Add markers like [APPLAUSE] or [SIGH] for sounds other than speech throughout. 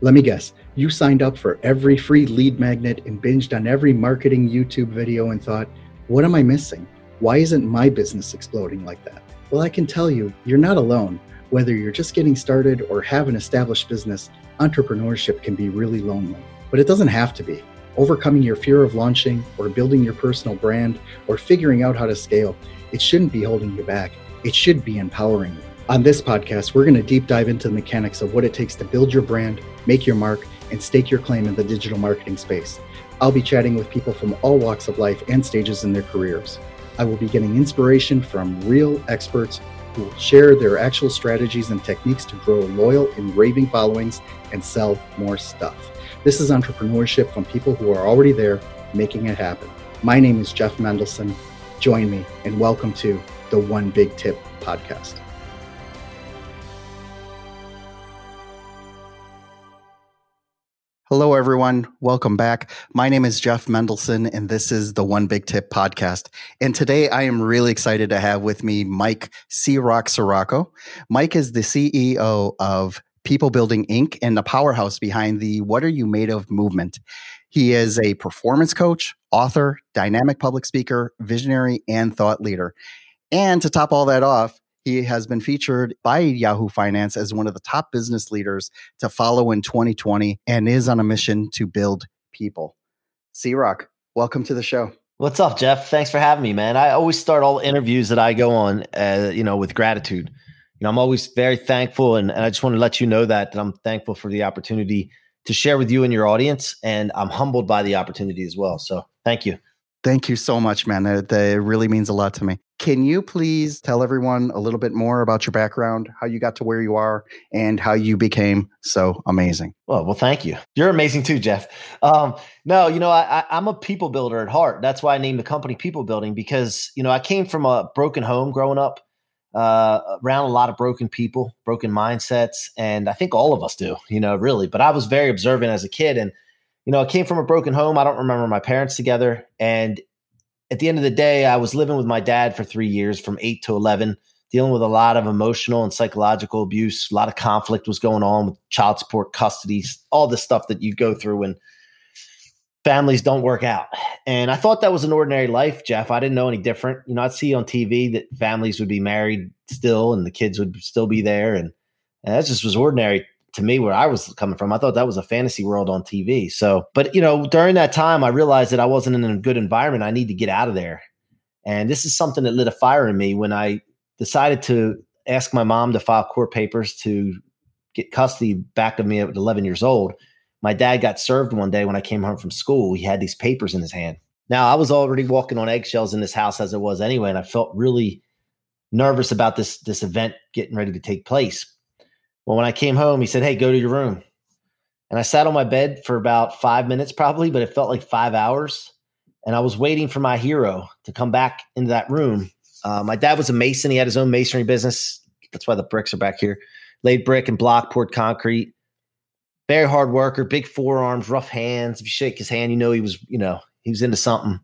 Let me guess, you signed up for every free lead magnet and binged on every marketing YouTube video and thought, what am I missing? Why isn't my business exploding like that? Well, I can tell you, you're not alone. Whether you're just getting started or have an established business, entrepreneurship can be really lonely. But it doesn't have to be. Overcoming your fear of launching or building your personal brand or figuring out how to scale, it shouldn't be holding you back. It should be empowering you. On this podcast, we're going to deep dive into the mechanics of what it takes to build your brand, make your mark, and stake your claim in the digital marketing space. I'll be chatting with people from all walks of life and stages in their careers. I will be getting inspiration from real experts who will share their actual strategies and techniques to grow loyal and raving followings and sell more stuff. This is entrepreneurship from people who are already there making it happen. My name is Jeff Mendelson. Join me and welcome to the One Big Tip podcast. Hello, everyone. Welcome back. My name is Jeff Mendelson, and this is the One Big Tip podcast. And today I am really excited to have with me Mike C. Rock Ciorrocco. Mike is the CEO of People Building Inc. and the powerhouse behind the What Are You Made Of movement. He is a performance coach, author, dynamic public speaker, visionary, and thought leader. And to top all that off, he has been featured by Yahoo Finance as one of the top business leaders to follow in 2020 and is on a mission to build people. C-Roc, welcome to the show. What's up, Jeff? Thanks for having me, man. I always start all interviews that I go on, uh, you know, with gratitude. You know, I'm always very thankful, and, and I just want to let you know that that I'm thankful for the opportunity to share with you and your audience, and I'm humbled by the opportunity as well. So, thank you. Thank you so much, man. That, that really means a lot to me. Can you please tell everyone a little bit more about your background, how you got to where you are, and how you became so amazing? Well, well, thank you. You're amazing too, Jeff. Um, no, you know, I, I'm a people builder at heart. That's why I named the company People Building because you know I came from a broken home growing up, uh, around a lot of broken people, broken mindsets, and I think all of us do. You know, really. But I was very observant as a kid, and you know, I came from a broken home. I don't remember my parents together, and at the end of the day, I was living with my dad for three years from eight to 11, dealing with a lot of emotional and psychological abuse. A lot of conflict was going on with child support, custody, all the stuff that you go through when families don't work out. And I thought that was an ordinary life, Jeff. I didn't know any different. You know, I'd see on TV that families would be married still and the kids would still be there. And, and that just was ordinary to me where I was coming from. I thought that was a fantasy world on TV. So, but you know, during that time, I realized that I wasn't in a good environment. I need to get out of there. And this is something that lit a fire in me when I decided to ask my mom to file court papers to get custody back of me at 11 years old. My dad got served one day when I came home from school. He had these papers in his hand. Now, I was already walking on eggshells in this house as it was anyway, and I felt really nervous about this this event getting ready to take place. Well, when I came home, he said, Hey, go to your room. And I sat on my bed for about five minutes, probably, but it felt like five hours. And I was waiting for my hero to come back into that room. Uh, my dad was a mason. He had his own masonry business. That's why the bricks are back here. Laid brick and block, poured concrete. Very hard worker, big forearms, rough hands. If you shake his hand, you know he was, you know, he was into something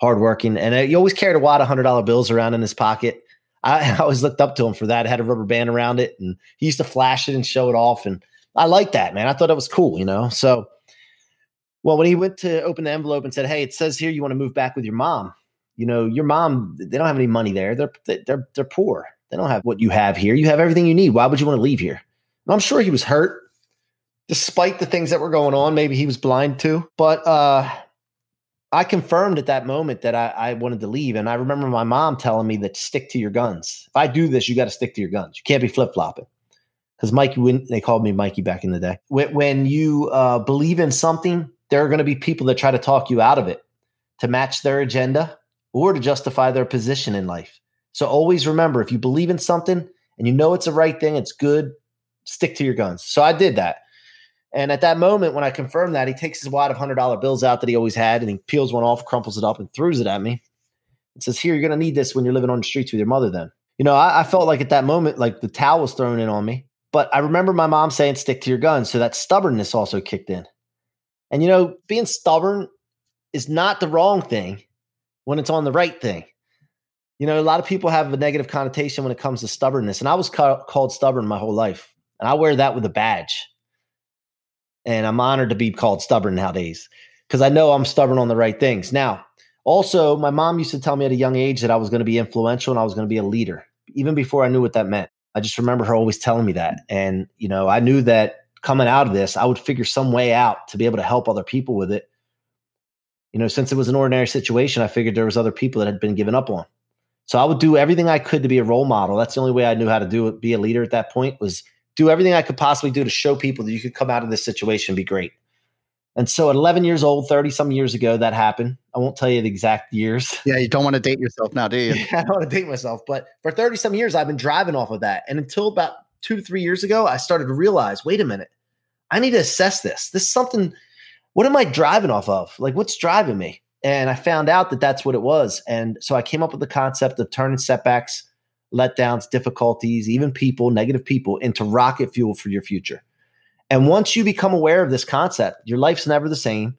hardworking. And uh, he always carried a wad of hundred dollar bills around in his pocket. [LAUGHS] I, always looked up to him for that. had a rubber band around it, and he used to flash it and show it off. And I liked that, man. I thought it was cool, you know. So, well, when he went to open the envelope and said, "Hey, it says here you want to move back with your mom," you know, your mom they don't have any money there. They're they're they're poor. They don't have what you have here. You have everything you need. Why would you want to leave here? And I'm sure he was hurt, despite the things that were going on. Maybe he was blind too, but uh, I confirmed at that moment that I, I, wanted to leave. And I remember my mom telling me that stick to your guns. If I do this, you got to stick to your guns. You can't be flip flopping. Because Mikey, when they called me Mikey back in the day. When, when you uh, believe in something, there are going to be people that try to talk you out of it to match their agenda or to justify their position in life. So always remember if you believe in something and you know it's the right thing, it's good, stick to your guns. So I did that. And at that moment, when I confirmed that, he takes his wad of hundred dollar bills out that he always had, and he peels one off, crumples it up, and throws it at me. And says, "Here, you're going to need this when you're living on the streets with your mother." Then, you know, I, I, felt like at that moment, like the towel was thrown in on me. But I remember my mom saying, "Stick to your guns," so that stubbornness also kicked in. And you know, being stubborn is not the wrong thing when it's on the right thing. You know, a lot of people have a negative connotation when it comes to stubbornness, and I was ca- called stubborn my whole life, and I wear that with a badge And I'm honored to be called stubborn nowadays because I know I'm stubborn on the right things. Now, also, my mom used to tell me at a young age that I was going to be influential and I was going to be a leader, even before I knew what that meant. I just remember her always telling me that. And, you know, I knew that coming out of this, I would figure some way out to be able to help other people with it. You know, since it was an ordinary situation, I figured there was other people that had been given up on. So I would do everything I could to be a role model. That's the only way I knew how to do it, be a leader at that point was do everything I could possibly do to show people that you could come out of this situation and be great. And so at 11 years old, 30 some years ago, that happened. I won't tell you the exact years. [LAUGHS] Yeah, you don't want to date yourself now, do you? yeah, I don't want to date myself. But for 30 some years, I've been driving off of that. And until about two to three years ago, I started to realize wait a minute, I need to assess this. This is something, what am I driving off of? Like, what's driving me? And I found out that that's what it was. And so I came up with the concept of turning setbacks, letdowns, difficulties, even people, negative people into rocket fuel for your future. And once you become aware of this concept, your life's never the same.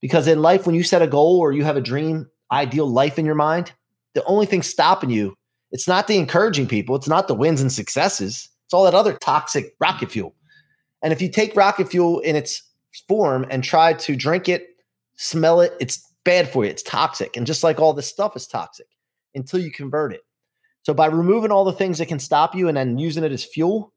Because in life, when you set a goal or you have a dream, ideal life in your mind, the only thing stopping you, it's not the encouraging people, it's not the wins and successes, it's all that other toxic rocket fuel. And if you take rocket fuel in its form and try to drink it, smell it, it's bad for you. It's toxic. And just like all this stuff is toxic until you convert it. So by removing all the things that can stop you and then using it as fuel,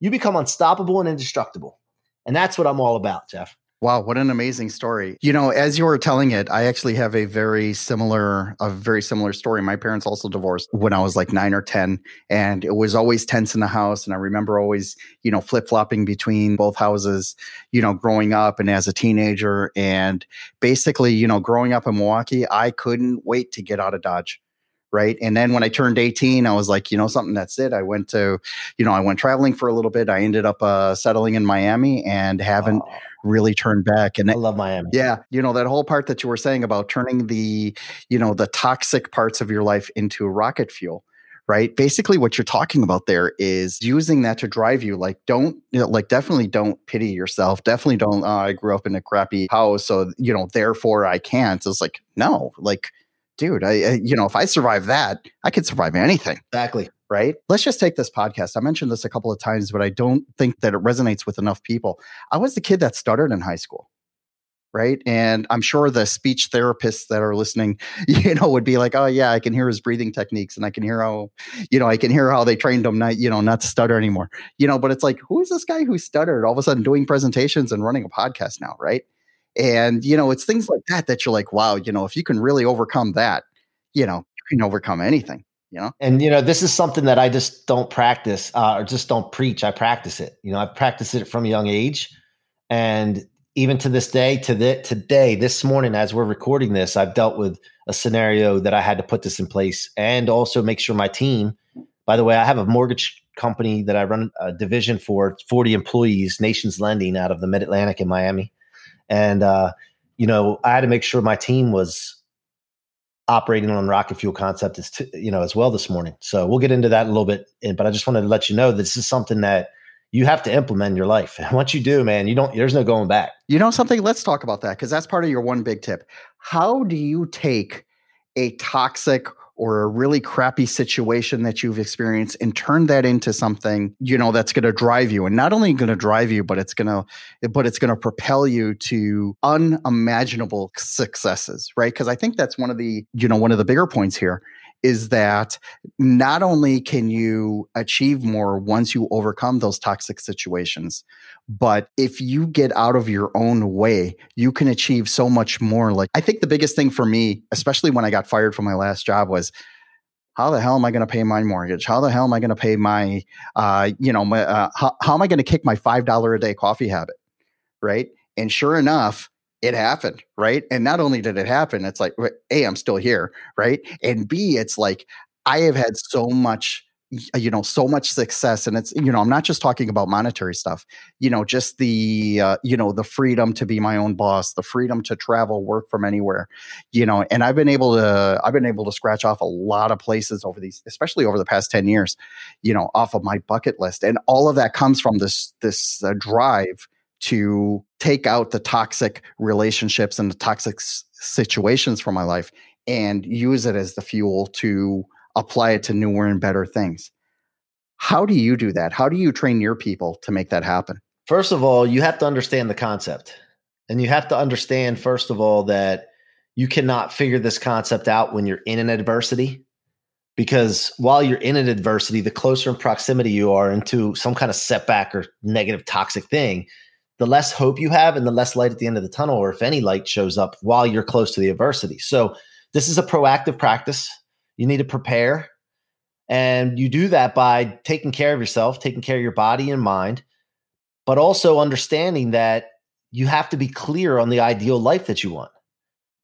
you become unstoppable and indestructible. And that's what I'm all about, Jeff. Wow, what an amazing story. You know, as you were telling it, I actually have a very similar a very similar story. My parents also divorced when I was like 9 or 10 and it was always tense in the house and I remember always, you know, flip-flopping between both houses, you know, growing up and as a teenager and basically, you know, growing up in Milwaukee, I couldn't wait to get out of Dodge right? And then when i turned 18 i was like you know something that's it. I went to you know i went traveling for a little bit. I ended up uh, settling in miami and haven't oh, really turned back. And i love miami. Yeah you know that whole part that you were saying about turning the you know the toxic parts of your life into rocket fuel right? Basically what you're talking about there is using that to drive you like don't you know, like definitely don't pity yourself. Definitely don't oh, i grew up in a crappy house so you know therefore i can't. It's like no like dude, I, I, you know, if I survive that, I could survive anything. Exactly. Right. Let's just take this podcast. I mentioned this a couple of times, but I don't think that it resonates with enough people. I was the kid that stuttered in high school. Right. And I'm sure the speech therapists that are listening, [LAUGHS] you know, would be like, oh, yeah, I can hear his breathing techniques and I can hear how, you know, I can hear how they trained him not, you know, not to stutter anymore. You know, but it's like, who is this guy who stuttered all of a sudden doing presentations and running a podcast now? Right. And, you know, it's things like that that you're like, wow, you know, if you can really overcome that, you know, you can overcome anything, you know? And, you know, this is something that I just don't practice uh, or just don't preach. I practice it. You know, I've practiced it from a young age. And even to this day, to the, today, this morning, as we're recording this, I've dealt with a scenario that I had to put this in place and also make sure my team, by the way, I have a mortgage company that I run a division for 40 employees, Nations Lending out of the Mid Atlantic in Miami. And, uh, you know, I had to make sure my team was operating on rocket fuel concept as t- you know as well this morning. So we'll get into that a little bit, but I just wanted to let you know this is something that you have to implement in your life. [LAUGHS] And once you do, man, you don't there's no going back. You know something? Let's talk about that because that's part of your one big tip. How do you take a toxic or a really crappy situation that you've experienced and turn that into something you know that's going to drive you. And not only going to drive you but it's going to but it's going to propel you to unimaginable successes right? Because i think that's one of the you know one of the bigger points here is that not only can you achieve more once you overcome those toxic situations, but if you get out of your own way, you can achieve so much more. Like, I think the biggest thing for me, especially when I got fired from my last job, was how the hell am I going to pay my mortgage? How the hell am I going to pay my, uh, you know, my, uh, how, how am I going to kick my $5 a day coffee habit? Right. And sure enough, it happened, right? And not only did it happen, it's like, A, I'm still here, right? And B, it's like, I have had so much you know so much success and it's you know i'm not just talking about monetary stuff you know just the uh, you know the freedom to be my own boss the freedom to travel work from anywhere you know and i've been able to i've been able to scratch off a lot of places over these especially over the past 10 years you know off of my bucket list and all of that comes from this this uh, drive to take out the toxic relationships and the toxic s- situations from my life and use it as the fuel to apply it to newer and better things. How do you do that? How do you train your people to make that happen? First of all, you have to understand the concept. And you have to understand, first of all, that you cannot figure this concept out when you're in an adversity. Because while you're in an adversity, the closer in proximity you are into some kind of setback or negative toxic thing, the less hope you have and the less light at the end of the tunnel, or if any light shows up while you're close to the adversity. So, this is a proactive practice. You need to prepare. And you do that by taking care of yourself, taking care of your body and mind, but also understanding that you have to be clear on the ideal life that you want.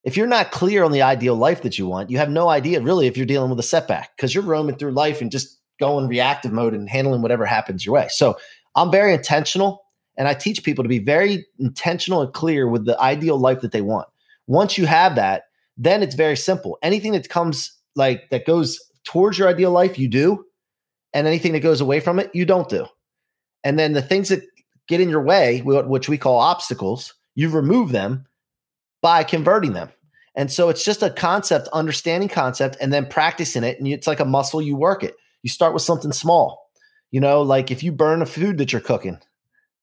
If you're not clear on the ideal life that you want, you have no idea really if you're dealing with a setback because you're roaming through life and just going reactive mode and handling whatever happens your way. So I'm very intentional and I teach people to be very intentional and clear with the ideal life that they want. Once you have that, then it's very simple. Anything that comes like that goes towards your ideal life, you do. And anything that goes away from it, you don't do. And then the things that get in your way, which we call obstacles, you remove them by converting them. And so it's just a concept, understanding concept, and then practicing it. And it's like a muscle, you work it. You start with something small. You know, like if you burn a food that you're cooking,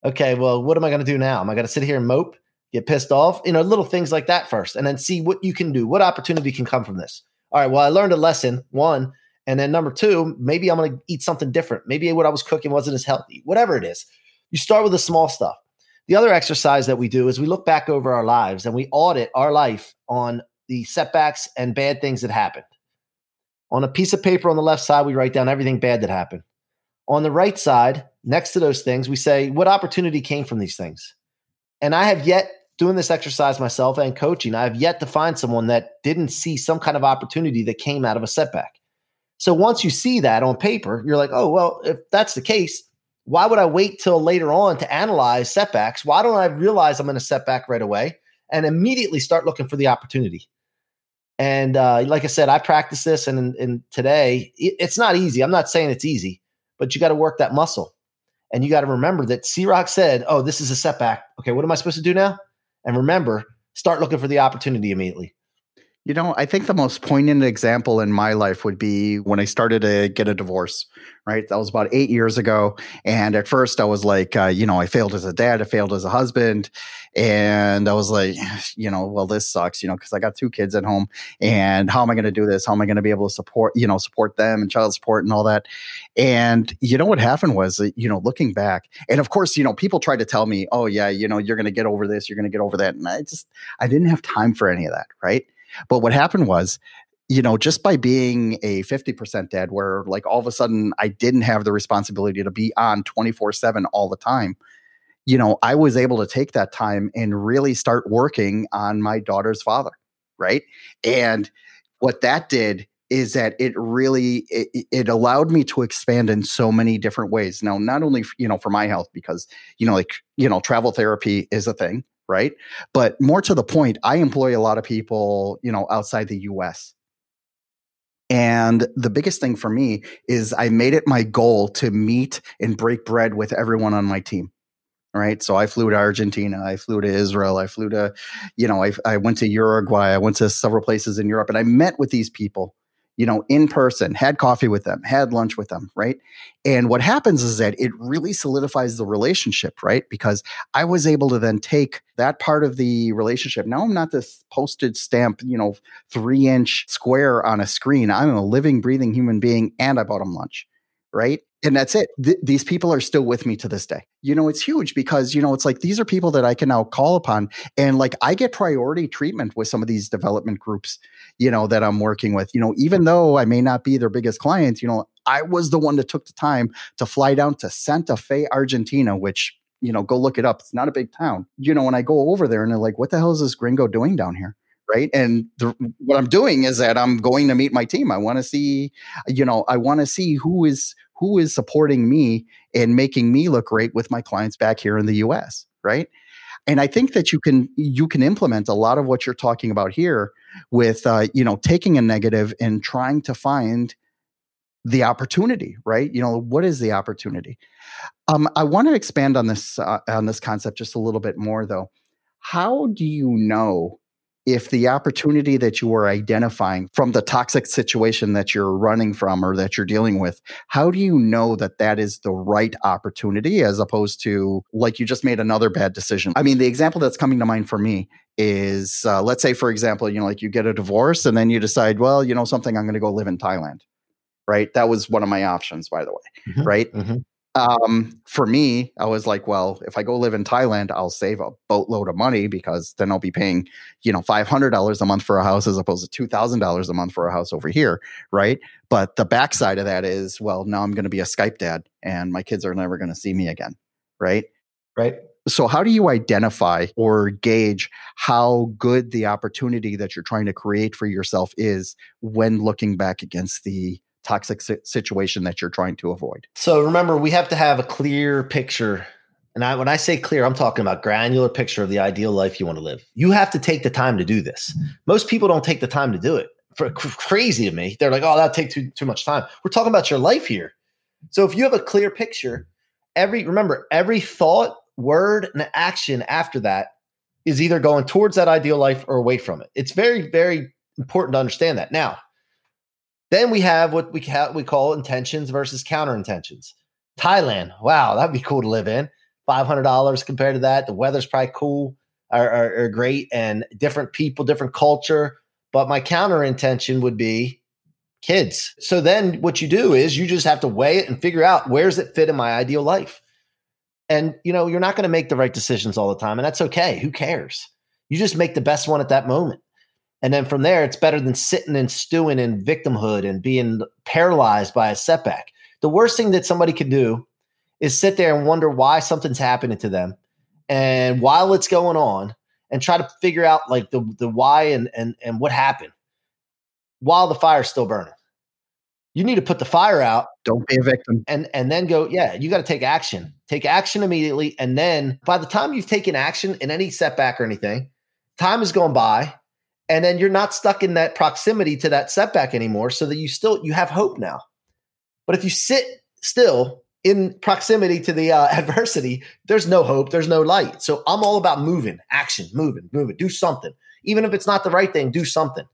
okay, well, what am I going to do now? Am I going to sit here and mope, get pissed off? You know, little things like that first, and then see what you can do. What opportunity can come from this? All right, well, I learned a lesson, one. And then number two, maybe I'm going to eat something different. Maybe what I was cooking wasn't as healthy, whatever it is. You start with the small stuff. The other exercise that we do is we look back over our lives and we audit our life on the setbacks and bad things that happened. On a piece of paper on the left side, we write down everything bad that happened. On the right side, next to those things, we say, what opportunity came from these things? And I have yet, doing this exercise myself and coaching, I have yet to find someone that didn't see some kind of opportunity that came out of a setback. So once you see that on paper, you're like, oh, well, if that's the case, why would I wait till later on to analyze setbacks? Why don't I realize I'm in a setback right away and immediately start looking for the opportunity? And uh, like I said, I practice this, and, and today it, it's not easy. I'm not saying it's easy, but you got to work that muscle, and you got to remember that C-Roc said, "Oh, this is a setback. Okay, what am I supposed to do now?" And remember, start looking for the opportunity immediately. You know, I think the most poignant example in my life would be when I started to get a divorce, right? That was about eight years ago. And at first I was like, uh, you know, I failed as a dad, I failed as a husband. And I was like, [SIGHS] you know, well, this sucks, you know, because I got two kids at home. And how am I going to do this? How am I going to be able to support, you know, support them and child support and all that? And you know what happened was, you know, looking back, and of course, you know, people tried to tell me, oh, yeah, you know, you're going to get over this, you're going to get over that. And I just, I didn't have time for any of that, right? But what happened was, you know, just by being a 50% dad, where like all of a sudden I didn't have the responsibility to be on 24 7 all the time, you know, I was able to take that time and really start working on my daughter's father. Right. And what that did is that it really it, it, allowed me to expand in so many different ways now not only you know for my health because you know like you know travel therapy is a thing right? But more to the point, I employ a lot of people, you know, outside the US. And the biggest thing for me is I made it my goal to meet and break bread with everyone on my team. Right. So I flew to Argentina. I flew to Israel. I flew to, you know, I, I went to Uruguay. I went to several places in Europe and I met with these people you know, in person, had coffee with them, had lunch with them, right? And what happens is that it really solidifies the relationship, right? Because I was able to then take that part of the relationship. Now I'm not this postage stamp, you know, three inch square on a screen. I'm a living, breathing human being, and I bought them lunch, right? and that's it. Th- these people are still with me to this day. You know, it's huge because, you know, it's like these are people that I can now call upon. And like I get priority treatment with some of these development groups, you know, that I'm working with. You know, even though I may not be their biggest client, you know, I was the one that took the time to fly down to Santa Fe, Argentina, which, you know, go look it up. It's not a big town. You know, when I go over there and they're like, what the hell is this gringo doing down here? Right and the, what i'm doing is that i'm going to meet my team i want to see you know i want to see who is who is supporting me and making me look great with my clients back here in the US, right? And I think that you can you can implement a lot of what you're talking about here with uh, you know taking a negative and trying to find the opportunity, right? You know, what is the opportunity? Um, I want to expand on this uh, on this concept just a little bit more, though. How do you know if the opportunity that you are identifying from the toxic situation that you're running from or that you're dealing with, how do you know that that is the right opportunity as opposed to like you just made another bad decision? I mean, the example that's coming to mind for me is uh, let's say, for example, you know, like you get a divorce and then you decide, well, you know, something, I'm going to go live in Thailand. Right. That was one of my options, by the way. Mm-hmm. Right. Mm-hmm um, for me, I was like, well, if I go live in Thailand, I'll save a boatload of money because then I'll be paying, you know, five hundred dollars a month for a house as opposed to two thousand dollars a month for a house over here, right? But the backside of that is, well, now I'm going to be a Skype dad, and my kids are never going to see me again, right? Right. So, how do you identify or gauge how good the opportunity that you're trying to create for yourself is when looking back against the toxic situation that you're trying to avoid. So remember, we have to have a clear picture. And I, when I say clear, I'm talking about granular picture of the ideal life you want to live. You have to take the time to do this. Most people don't take the time to do it. For crazy to me, they're like, "Oh, that take too too much time." We're talking about your life here. So if you have a clear picture, every remember every thought, word, and action after that is either going towards that ideal life or away from it. It's very very important to understand that. Now, then we have what we, ca- we call intentions versus counter intentions. Thailand, wow, that'd be cool to live in. $500 compared to that. The weather's probably cool or, or, or great and different people, different culture. But my counter intention would be kids. So then what you do is you just have to weigh it and figure out where's it fit in my ideal life. And you know, you're not going to make the right decisions all the time and that's okay. Who cares? You just make the best one at that moment. And then from there, it's better than sitting and stewing in victimhood and being paralyzed by a setback. The worst thing that somebody could do is sit there and wonder why something's happening to them. And while it's going on, and try to figure out like the, the why and, and, and what happened while the fire's still burning. You need to put the fire out. Don't be a victim. And and then go, yeah, you got to take action. Take action immediately. And then by the time you've taken action in any setback or anything, time is going by and then you're not stuck in that proximity to that setback anymore so that you still you have hope now. But if you sit still in proximity to the uh, [LAUGHS] adversity there's no hope there's no light. So i'm all about moving action moving moving do something. Even if it's not the right thing do something.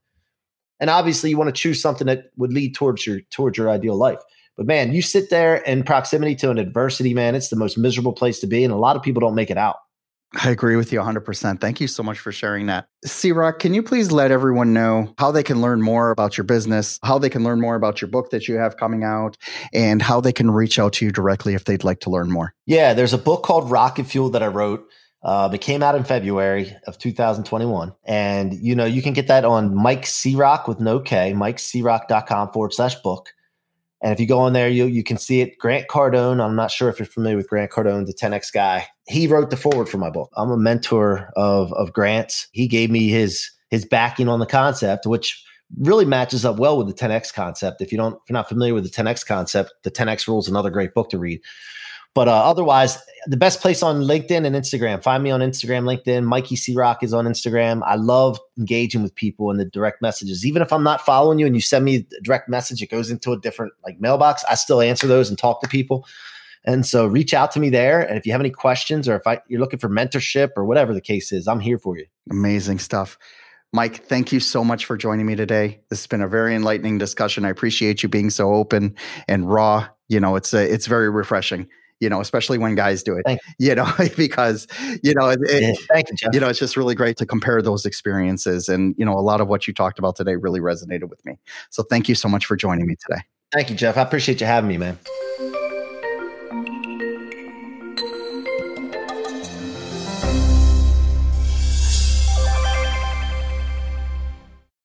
And obviously you want to choose something that would lead towards your towards your ideal life. But man you sit there in proximity to an adversity man it's the most miserable place to be and a lot of people don't make it out I agree with you 100%. Thank you so much for sharing that. C-Roc, can you please let everyone know how they can learn more about your business, how they can learn more about your book that you have coming out, and how they can reach out to you directly if they'd like to learn more? Yeah, there's a book called Rocket Fuel that I wrote. Uh, it came out in February of 2021. And, you know, you can get that on Mike C-Roc with no K, mikecroc.com forward slash book. And if you go on there, you you can see it. Grant Cardone. I'm not sure if you're familiar with Grant Cardone, the 10x guy. He wrote the foreword for my book. I'm a mentor of of Grant's. He gave me his his backing on the concept, which really matches up well with the 10x concept. If you don't, if you're not familiar with the 10x concept, the 10x rule is another great book to read. But uh, otherwise, the best place on LinkedIn and Instagram. Find me on Instagram, LinkedIn. Mikey C-Roc is on Instagram. I love engaging with people in the direct messages. Even if I'm not following you and you send me a direct message, it goes into a different like mailbox. I still answer those and talk to people. And so reach out to me there. And if you have any questions or if I, you're looking for mentorship or whatever the case is, I'm here for you. Amazing stuff. Mike, thank you so much for joining me today. This has been a very enlightening discussion. I appreciate you being so open and raw. You know, it's a, it's very refreshing you know, especially when guys do it, you know, [LAUGHS] because, you know, it, yeah, thank you, Jeff. you know, it's just really great to compare those experiences. And, you know, a lot of what you talked about today really resonated with me. So thank you so much for joining me today. Thank you, Jeff. I appreciate you having me, man.